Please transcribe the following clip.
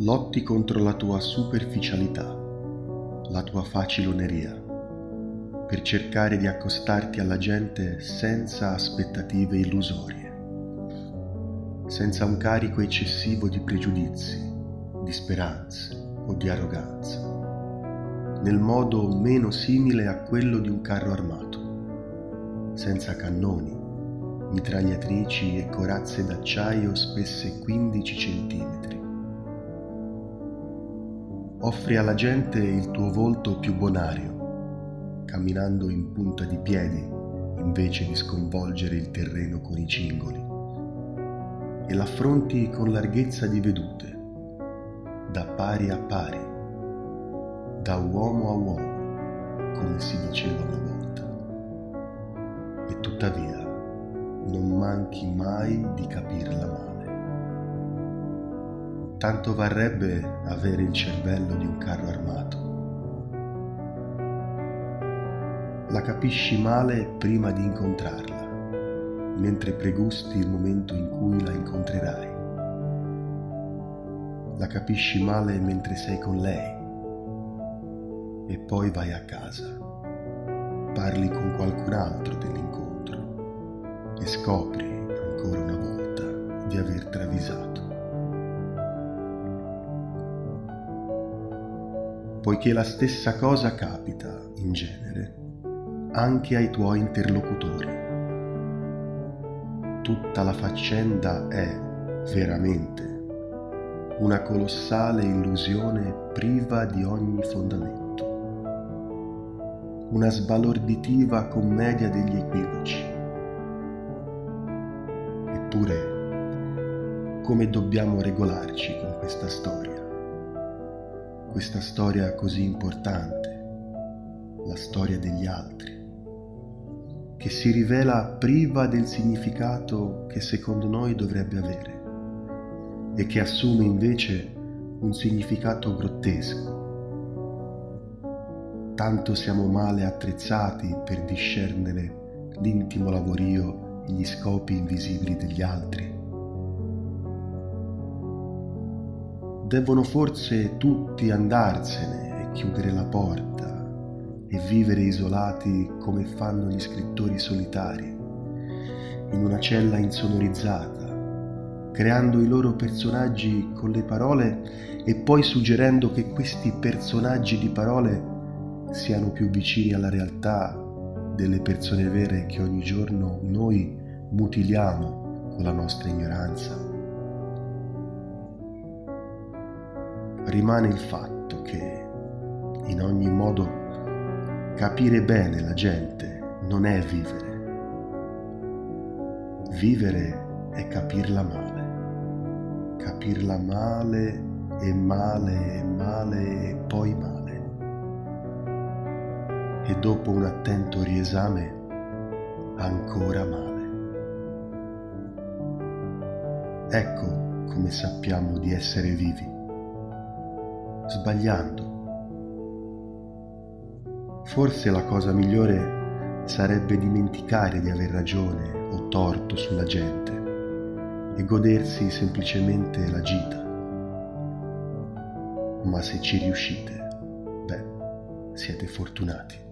Lotti contro la tua superficialità, la tua faciloneria, per cercare di accostarti alla gente senza aspettative illusorie, senza un carico eccessivo di pregiudizi, di speranze o di arroganza, nel modo meno simile a quello di un carro armato, senza cannoni, mitragliatrici e corazze d'acciaio spesse 15 centimetri offri alla gente il tuo volto più bonario, camminando in punta di piedi invece di sconvolgere il terreno con i cingoli, e l'affronti con larghezza di vedute, da pari a pari, da uomo a uomo, come si diceva una volta. E tuttavia non manchi mai di capirla male. Tanto varrebbe avere il cervello di un carro armato. La capisci male prima di incontrarla, mentre pregusti il momento in cui la incontrerai. La capisci male mentre sei con lei e poi vai a casa. Parli con qualcun altro dell'incontro e scopri ancora una volta di aver travisato. poiché la stessa cosa capita, in genere, anche ai tuoi interlocutori. Tutta la faccenda è, veramente, una colossale illusione priva di ogni fondamento, una sbalorditiva commedia degli equivoci. Eppure, come dobbiamo regolarci con questa storia? questa storia così importante, la storia degli altri, che si rivela priva del significato che secondo noi dovrebbe avere e che assume invece un significato grottesco. Tanto siamo male attrezzati per discernere l'intimo lavorio e gli scopi invisibili degli altri. devono forse tutti andarsene e chiudere la porta e vivere isolati come fanno gli scrittori solitari, in una cella insonorizzata, creando i loro personaggi con le parole e poi suggerendo che questi personaggi di parole siano più vicini alla realtà delle persone vere che ogni giorno noi mutiliamo con la nostra ignoranza. rimane il fatto che, in ogni modo, capire bene la gente non è vivere. Vivere è capirla male. Capirla male e male e male e poi male. E dopo un attento riesame, ancora male. Ecco come sappiamo di essere vivi sbagliando. Forse la cosa migliore sarebbe dimenticare di aver ragione o torto sulla gente e godersi semplicemente la gita. Ma se ci riuscite, beh, siete fortunati.